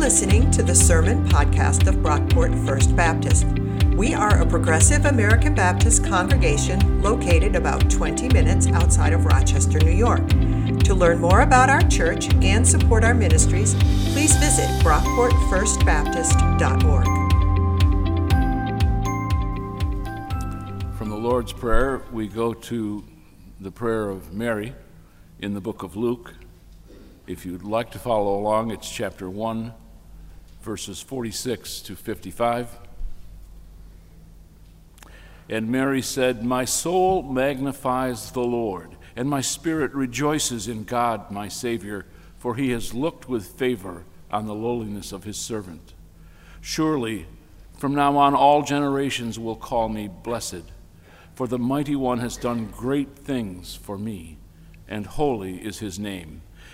listening to the Sermon Podcast of Brockport First Baptist. We are a progressive American Baptist congregation located about 20 minutes outside of Rochester, New York. To learn more about our church and support our ministries, please visit brockportfirstbaptist.org. From the Lord's Prayer, we go to the prayer of Mary in the book of Luke. If you'd like to follow along, it's chapter 1, verses 46 to 55. And Mary said, My soul magnifies the Lord, and my spirit rejoices in God, my Savior, for he has looked with favor on the lowliness of his servant. Surely, from now on, all generations will call me blessed, for the Mighty One has done great things for me, and holy is his name.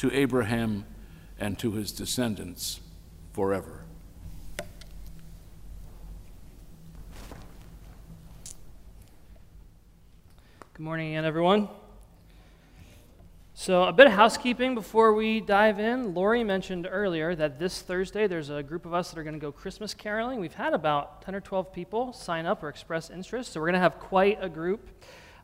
to Abraham and to his descendants forever. Good morning again, everyone. So, a bit of housekeeping before we dive in. Lori mentioned earlier that this Thursday there's a group of us that are going to go Christmas caroling. We've had about 10 or 12 people sign up or express interest, so we're going to have quite a group.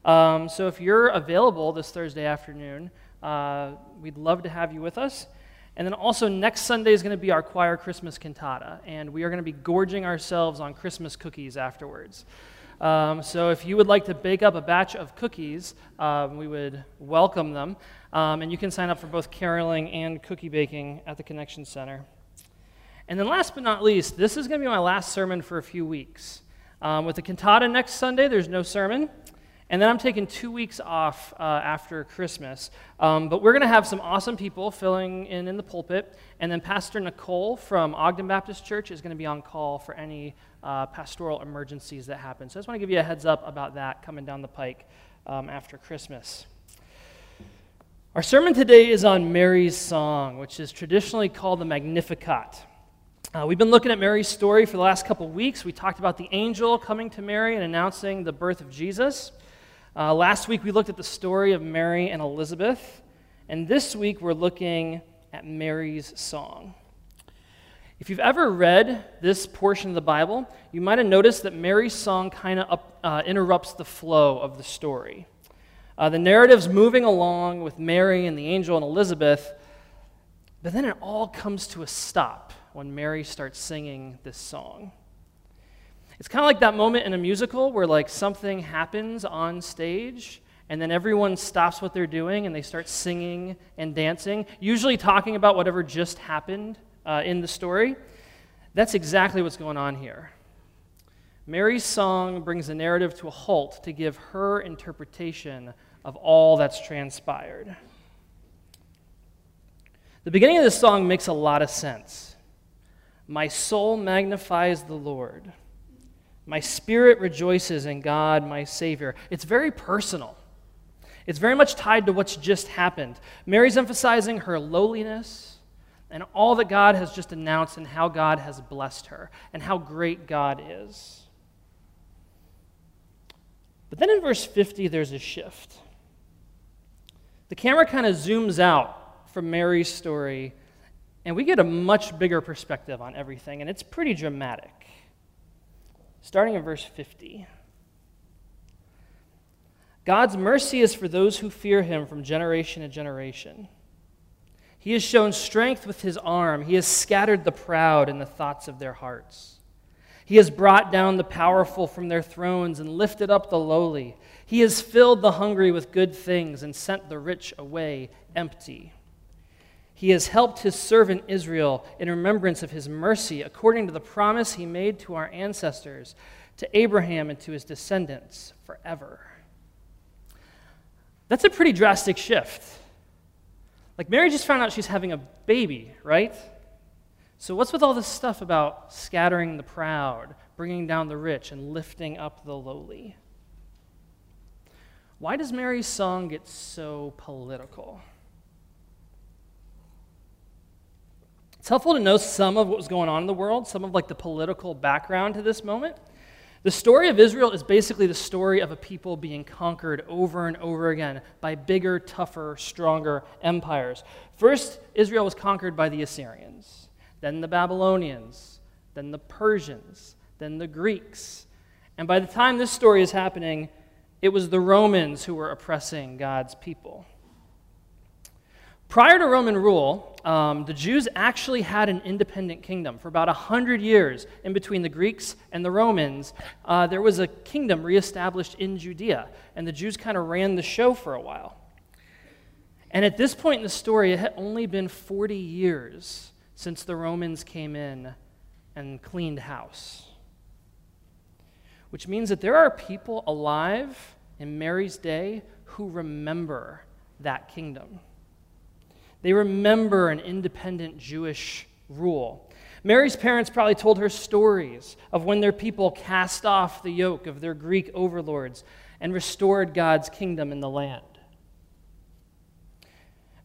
Um, so, if you're available this Thursday afternoon, uh, we'd love to have you with us. And then also, next Sunday is going to be our choir Christmas cantata, and we are going to be gorging ourselves on Christmas cookies afterwards. Um, so, if you would like to bake up a batch of cookies, um, we would welcome them. Um, and you can sign up for both caroling and cookie baking at the Connection Center. And then, last but not least, this is going to be my last sermon for a few weeks. Um, with the cantata next Sunday, there's no sermon. And then I'm taking two weeks off uh, after Christmas. Um, but we're going to have some awesome people filling in in the pulpit. And then Pastor Nicole from Ogden Baptist Church is going to be on call for any uh, pastoral emergencies that happen. So I just want to give you a heads up about that coming down the pike um, after Christmas. Our sermon today is on Mary's song, which is traditionally called the Magnificat. Uh, we've been looking at Mary's story for the last couple weeks. We talked about the angel coming to Mary and announcing the birth of Jesus. Uh, last week we looked at the story of Mary and Elizabeth, and this week we're looking at Mary's song. If you've ever read this portion of the Bible, you might have noticed that Mary's song kind of uh, interrupts the flow of the story. Uh, the narrative's moving along with Mary and the angel and Elizabeth, but then it all comes to a stop when Mary starts singing this song. It's kind of like that moment in a musical where like something happens on stage and then everyone stops what they're doing and they start singing and dancing, usually talking about whatever just happened uh, in the story. That's exactly what's going on here. Mary's song brings the narrative to a halt to give her interpretation of all that's transpired. The beginning of this song makes a lot of sense. My soul magnifies the Lord. My spirit rejoices in God, my Savior. It's very personal. It's very much tied to what's just happened. Mary's emphasizing her lowliness and all that God has just announced and how God has blessed her and how great God is. But then in verse 50, there's a shift. The camera kind of zooms out from Mary's story, and we get a much bigger perspective on everything, and it's pretty dramatic starting in verse 50. God's mercy is for those who fear him from generation to generation. He has shown strength with his arm. He has scattered the proud in the thoughts of their hearts. He has brought down the powerful from their thrones and lifted up the lowly. He has filled the hungry with good things and sent the rich away empty. He has helped his servant Israel in remembrance of his mercy, according to the promise he made to our ancestors, to Abraham and to his descendants forever. That's a pretty drastic shift. Like, Mary just found out she's having a baby, right? So, what's with all this stuff about scattering the proud, bringing down the rich, and lifting up the lowly? Why does Mary's song get so political? It's helpful to know some of what was going on in the world, some of like the political background to this moment. The story of Israel is basically the story of a people being conquered over and over again by bigger, tougher, stronger empires. First, Israel was conquered by the Assyrians, then the Babylonians, then the Persians, then the Greeks. And by the time this story is happening, it was the Romans who were oppressing God's people. Prior to Roman rule, um, the Jews actually had an independent kingdom. For about 100 years, in between the Greeks and the Romans, uh, there was a kingdom reestablished in Judea, and the Jews kind of ran the show for a while. And at this point in the story, it had only been 40 years since the Romans came in and cleaned house. Which means that there are people alive in Mary's day who remember that kingdom. They remember an independent Jewish rule. Mary's parents probably told her stories of when their people cast off the yoke of their Greek overlords and restored God's kingdom in the land.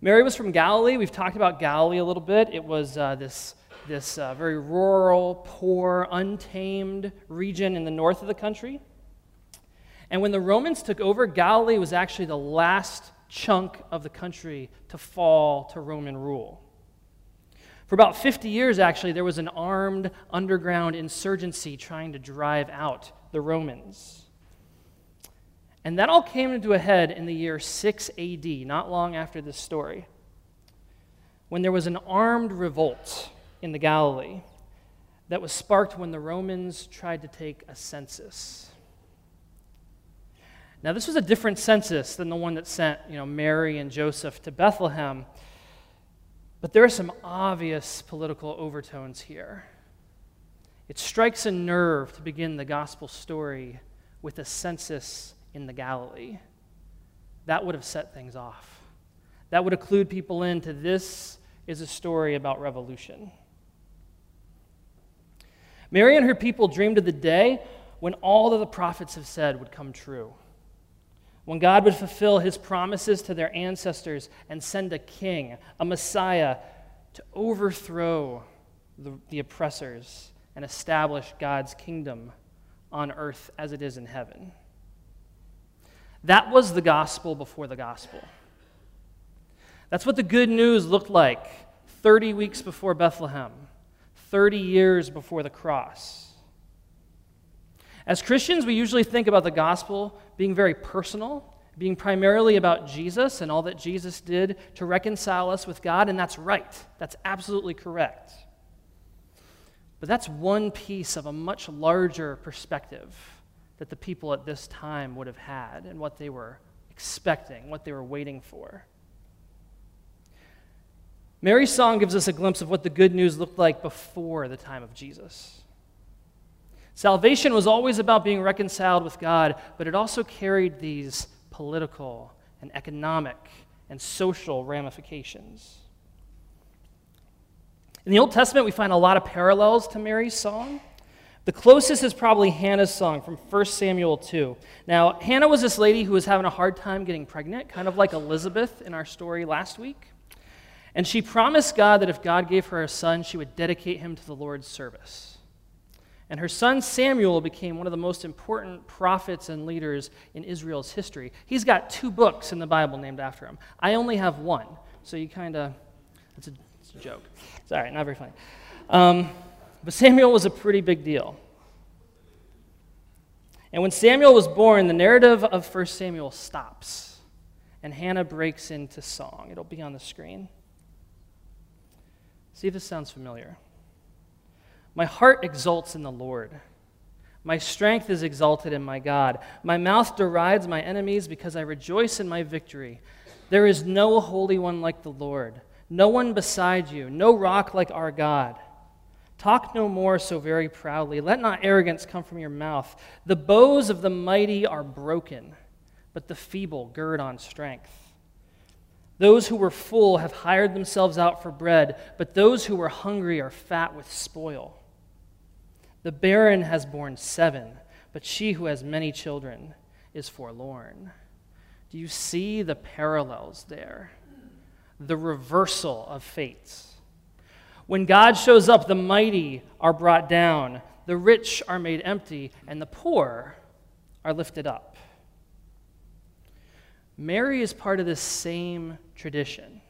Mary was from Galilee. We've talked about Galilee a little bit. It was uh, this, this uh, very rural, poor, untamed region in the north of the country. And when the Romans took over, Galilee was actually the last chunk of the country to fall to Roman rule. For about 50 years, actually, there was an armed underground insurgency trying to drive out the Romans. And that all came into a head in the year 6 AD, not long after this story, when there was an armed revolt in the Galilee that was sparked when the Romans tried to take a census. Now, this was a different census than the one that sent you know, Mary and Joseph to Bethlehem, but there are some obvious political overtones here. It strikes a nerve to begin the gospel story with a census in the Galilee. That would have set things off. That would have clued people into this is a story about revolution. Mary and her people dreamed of the day when all that the prophets have said would come true when God would fulfill his promises to their ancestors and send a king, a Messiah, to overthrow the, the, oppressors and establish God's kingdom on earth as it is in heaven. That was the gospel before the gospel. That's what the good news looked like 30 weeks before Bethlehem, 30 years before the cross. As Christians, we usually think about the gospel being very personal, being primarily about Jesus and all that Jesus did to reconcile us with God, and that's right. That's absolutely correct. But that's one piece of a much larger perspective that the people at this time would have had and what they were expecting, what they were waiting for. Mary's song gives us a glimpse of what the good news looked like before the time of Jesus. Salvation was always about being reconciled with God, but it also carried these political and economic and social ramifications. In the Old Testament, we find a lot of parallels to Mary's song. The closest is probably Hannah's song from 1 Samuel 2. Now, Hannah was this lady who was having a hard time getting pregnant, kind of like Elizabeth in our story last week. And she promised God that if God gave her a son, she would dedicate him to the Lord's service. And her son Samuel became one of the most important prophets and leaders in Israel's history. He's got two books in the Bible named after him. I only have one, so you kind of, it's a, a, joke. It's all right, not very funny. Um, but Samuel was a pretty big deal. And when Samuel was born, the narrative of 1 Samuel stops, and Hannah breaks into song. It'll be on the screen. See if this sounds familiar. My heart exults in the Lord. My strength is exalted in my God. My mouth derides my enemies because I rejoice in my victory. There is no holy one like the Lord, no one beside you, no rock like our God. Talk no more so very proudly. Let not arrogance come from your mouth. The bows of the mighty are broken, but the feeble gird on strength. Those who were full have hired themselves out for bread, but those who were hungry are fat with spoil. The barren has borne seven, but she who has many children is forlorn. Do you see the parallels there? The reversal of fates. When God shows up, the mighty are brought down, the rich are made empty, and the poor are lifted up. Mary is part of this same tradition.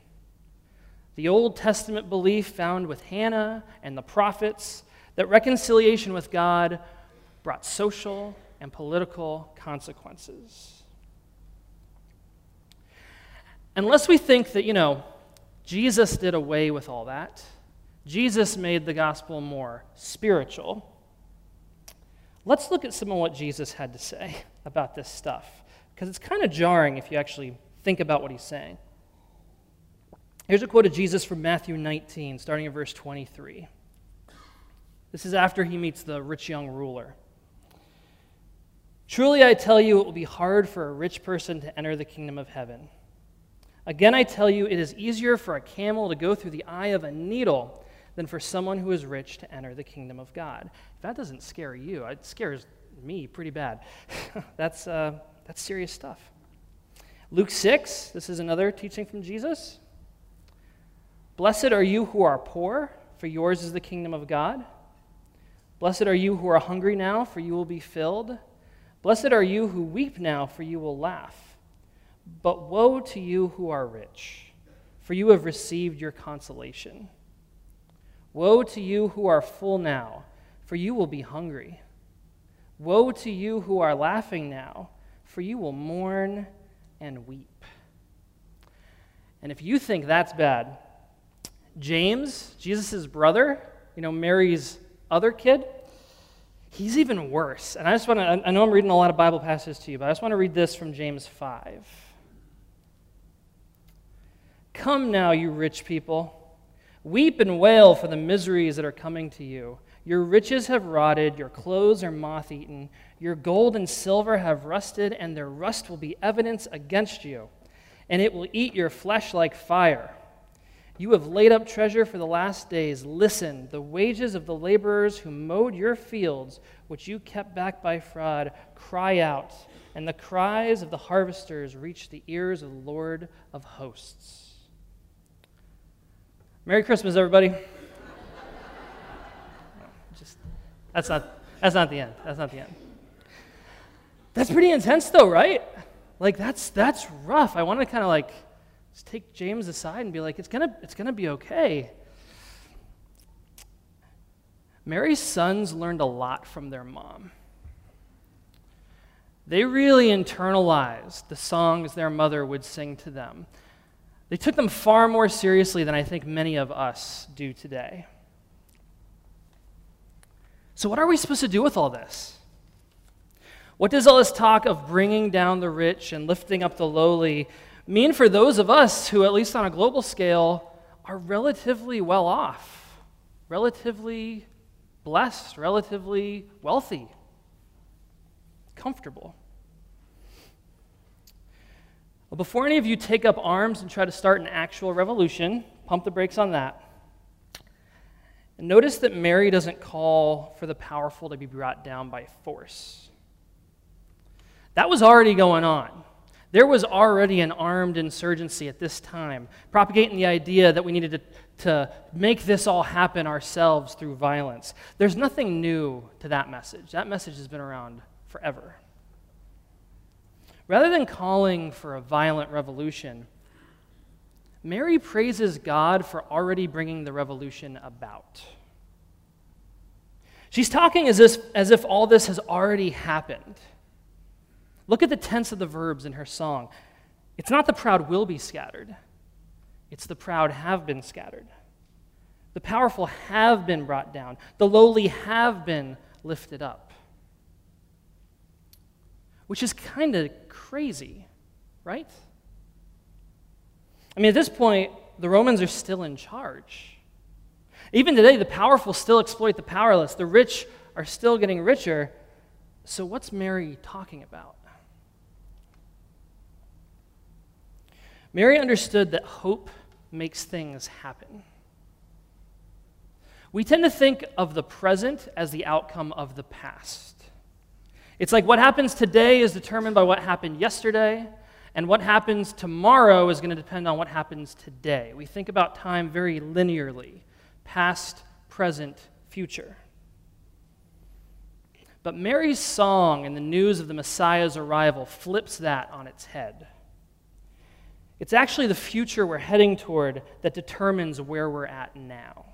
The Old Testament belief found with Hannah and the prophets that reconciliation with God brought social and political consequences. Unless we think that, you know, Jesus did away with all that, Jesus made the gospel more spiritual. Let's look at some of what Jesus had to say about this stuff, because it's kind of jarring if you actually think about what he's saying. Here's a quote of Jesus from Matthew 19, starting in verse 23. This is after he meets the rich young ruler. Truly, I tell you, it will be hard for a rich person to enter the kingdom of heaven. Again, I tell you, it is easier for a camel to go through the eye of a needle than for someone who is rich to enter the kingdom of God. If that doesn't scare you, it scares me pretty bad. that's, uh, that's serious stuff. Luke 6, this is another teaching from Jesus. Blessed are you who are poor, for yours is the kingdom of God. Blessed are you who are hungry now, for you will be filled. Blessed are you who weep now, for you will laugh. But woe to you who are rich, for you have received your consolation. Woe to you who are full now, for you will be hungry. Woe to you who are laughing now, for you will mourn and weep. And if you think that's bad, James, Jesus' brother, you know, Mary's other kid, he's even worse. And I just want to, I know I'm reading a lot of Bible passages to you, but I just want to read this from James 5. Come now, you rich people. Weep and wail for the miseries that are coming to you. Your riches have rotted, your clothes are moth eaten, your gold and silver have rusted, and their rust will be evidence against you, and it will eat your flesh like fire. You have laid up treasure for the last days. Listen, the wages of the laborers who mowed your fields, which you kept back by fraud, cry out, and the cries of the harvesters reach the ears of the Lord of hosts. Merry Christmas, everybody. Just, that's not, that's not the end. That's not the end. That's pretty intense, though, right? Like, that's, that's rough. I want to kind of like just take James aside and be like, it's going to it's gonna be okay. Mary's sons learned a lot from their mom. They really internalized the songs their mother would sing to them. They took them far more seriously than I think many of us do today. So, what are we supposed to do with all this? What does all this talk of bringing down the rich and lifting up the lowly mean for those of us who, at least on a global scale, are relatively well off, relatively blessed, relatively wealthy, comfortable? Well, before any of you take up arms and try to start an actual revolution, pump the brakes on that. And notice that Mary doesn't call for the powerful to be brought down by force. That was already going on. There was already an armed insurgency at this time, propagating the idea that we needed to, to make this all happen ourselves through violence. There's nothing new to that message. That message has been around forever. Rather than calling for a violent revolution, Mary praises God for already bringing the revolution about. She's talking as if, as if all this has already happened. Look at the tense of the verbs in her song. It's not the proud will be scattered, it's the proud have been scattered. The powerful have been brought down, the lowly have been lifted up which is kind of crazy, right? I mean, at this point, the Romans are still in charge. Even today, the powerful still exploit the powerless, the rich are still getting richer. So, what's Mary talking about? Mary understood that hope makes things happen. We tend to think of the present as the outcome of the past. It's like what happens today is determined by what happened yesterday, and what happens tomorrow is going to depend on what happens today. We think about time very linearly past, present, future. But Mary's song and the news of the Messiah's arrival flips that on its head. It's actually the future we're heading toward that determines where we're at now.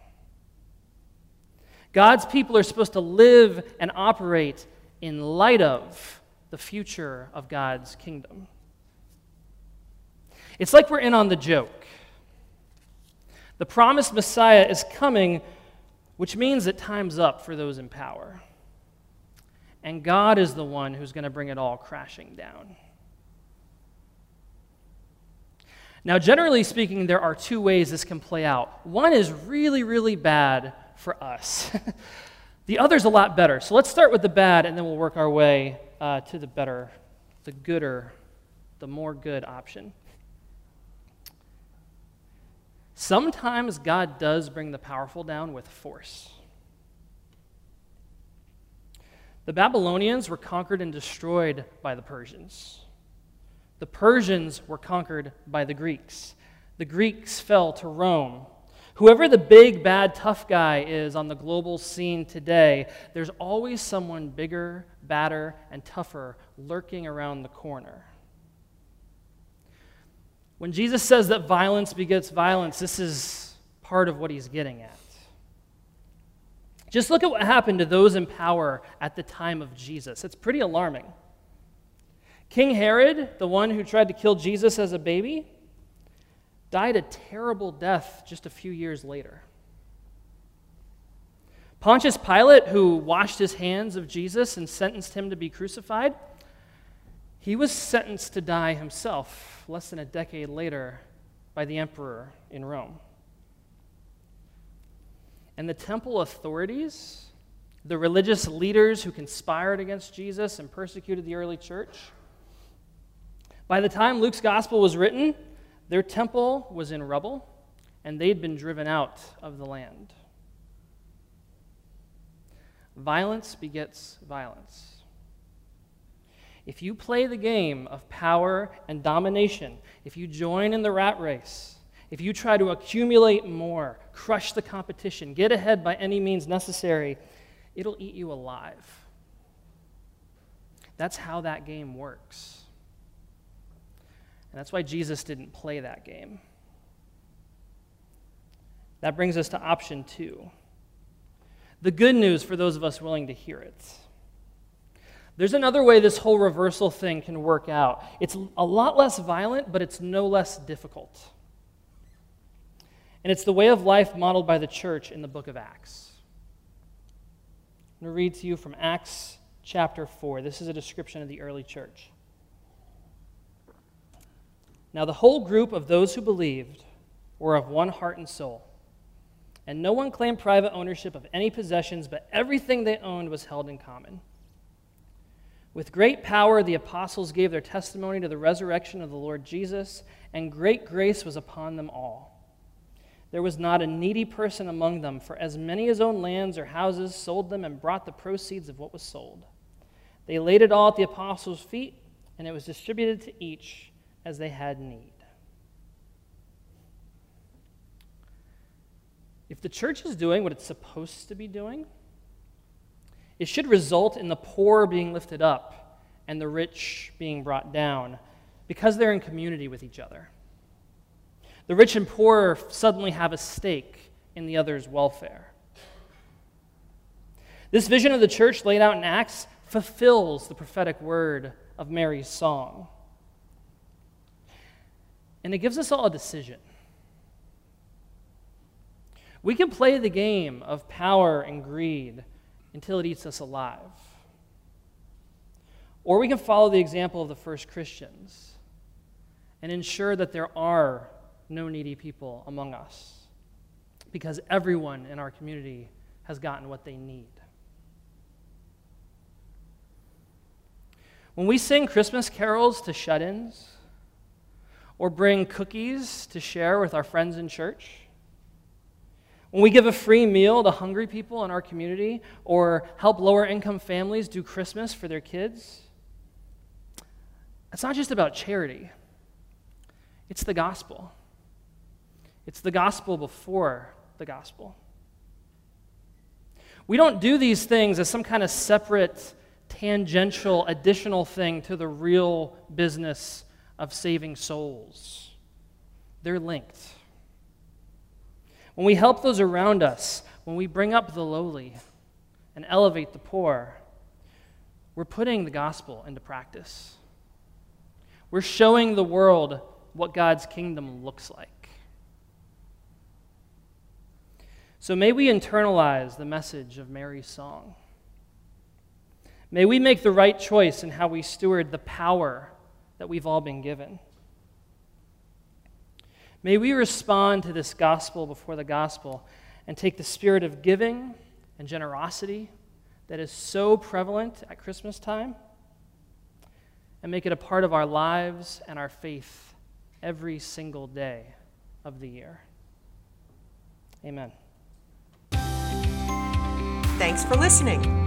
God's people are supposed to live and operate in light of the future of God's kingdom. It's like we're in on the joke. The promised Messiah is coming, which means that time's up for those in power. And God is the one who's going to bring it all crashing down. Now, generally speaking, there are two ways this can play out. One is really, really bad for us, the other's a lot better. So let's start with the bad, and then we'll work our way uh, to the better, the gooder, the more good option. Sometimes God does bring the powerful down with force. The Babylonians were conquered and destroyed by the Persians. The Persians were conquered by the Greeks. The Greeks fell to Rome. Whoever the big, bad, tough guy is on the global scene today, there's always someone bigger, badder, and tougher lurking around the corner. When Jesus says that violence begets violence, this is part of what he's getting at. Just look at what happened to those in power at the time of Jesus. It's pretty alarming. King Herod, the one who tried to kill Jesus as a baby, died a terrible death just a few years later. Pontius Pilate, who washed his hands of Jesus and sentenced him to be crucified, he was sentenced to die himself less than a decade later by the emperor in Rome. And the temple authorities, the religious leaders who conspired against Jesus and persecuted the early church, by the time Luke's gospel was written, their temple was in rubble and they'd been driven out of the land. Violence begets violence. If you play the game of power and domination, if you join in the rat race, if you try to accumulate more, crush the competition, get ahead by any means necessary, it'll eat you alive. That's how that game works. And that's why Jesus didn't play that game. That brings us to option two the good news for those of us willing to hear it. There's another way this whole reversal thing can work out. It's a lot less violent, but it's no less difficult. And it's the way of life modeled by the church in the book of Acts. I'm going to read to you from Acts chapter 4. This is a description of the early church. Now, the whole group of those who believed were of one heart and soul. And no one claimed private ownership of any possessions, but everything they owned was held in common. With great power, the apostles gave their testimony to the resurrection of the Lord Jesus, and great grace was upon them all. There was not a needy person among them, for as many as owned lands or houses sold them and brought the proceeds of what was sold. They laid it all at the apostles' feet, and it was distributed to each as they had need. If the church is doing what it's supposed to be doing, it should result in the poor being lifted up and the rich being brought down because they're in community with each other. The rich and poor suddenly have a stake in the other's welfare. This vision of the church laid out in Acts fulfills the prophetic word of Mary's song. And it gives us all a decision. We can play the game of power and greed until it eats us alive. Or we can follow the example of the first Christians and ensure that there are no needy people among us because everyone in our community has gotten what they need. When we sing Christmas carols to shut ins, or bring cookies to share with our friends in church, when we give a free meal to hungry people in our community or help lower income families do Christmas for their kids, it's not just about charity, it's the gospel. It's the gospel before the gospel. We don't do these things as some kind of separate, tangential, additional thing to the real business of saving souls. They're linked. When we help those around us, when we bring up the lowly and elevate the poor, we're putting the gospel into practice. We're showing the world what God's kingdom looks like. So may we internalize the message of Mary's song. May we make the right choice in how we steward the power that we've all been given. May we respond to this gospel before the gospel and take the spirit of giving and generosity that is so prevalent at Christmas time and make it a part of our lives and our faith every single day of the year. Amen. Thanks for listening.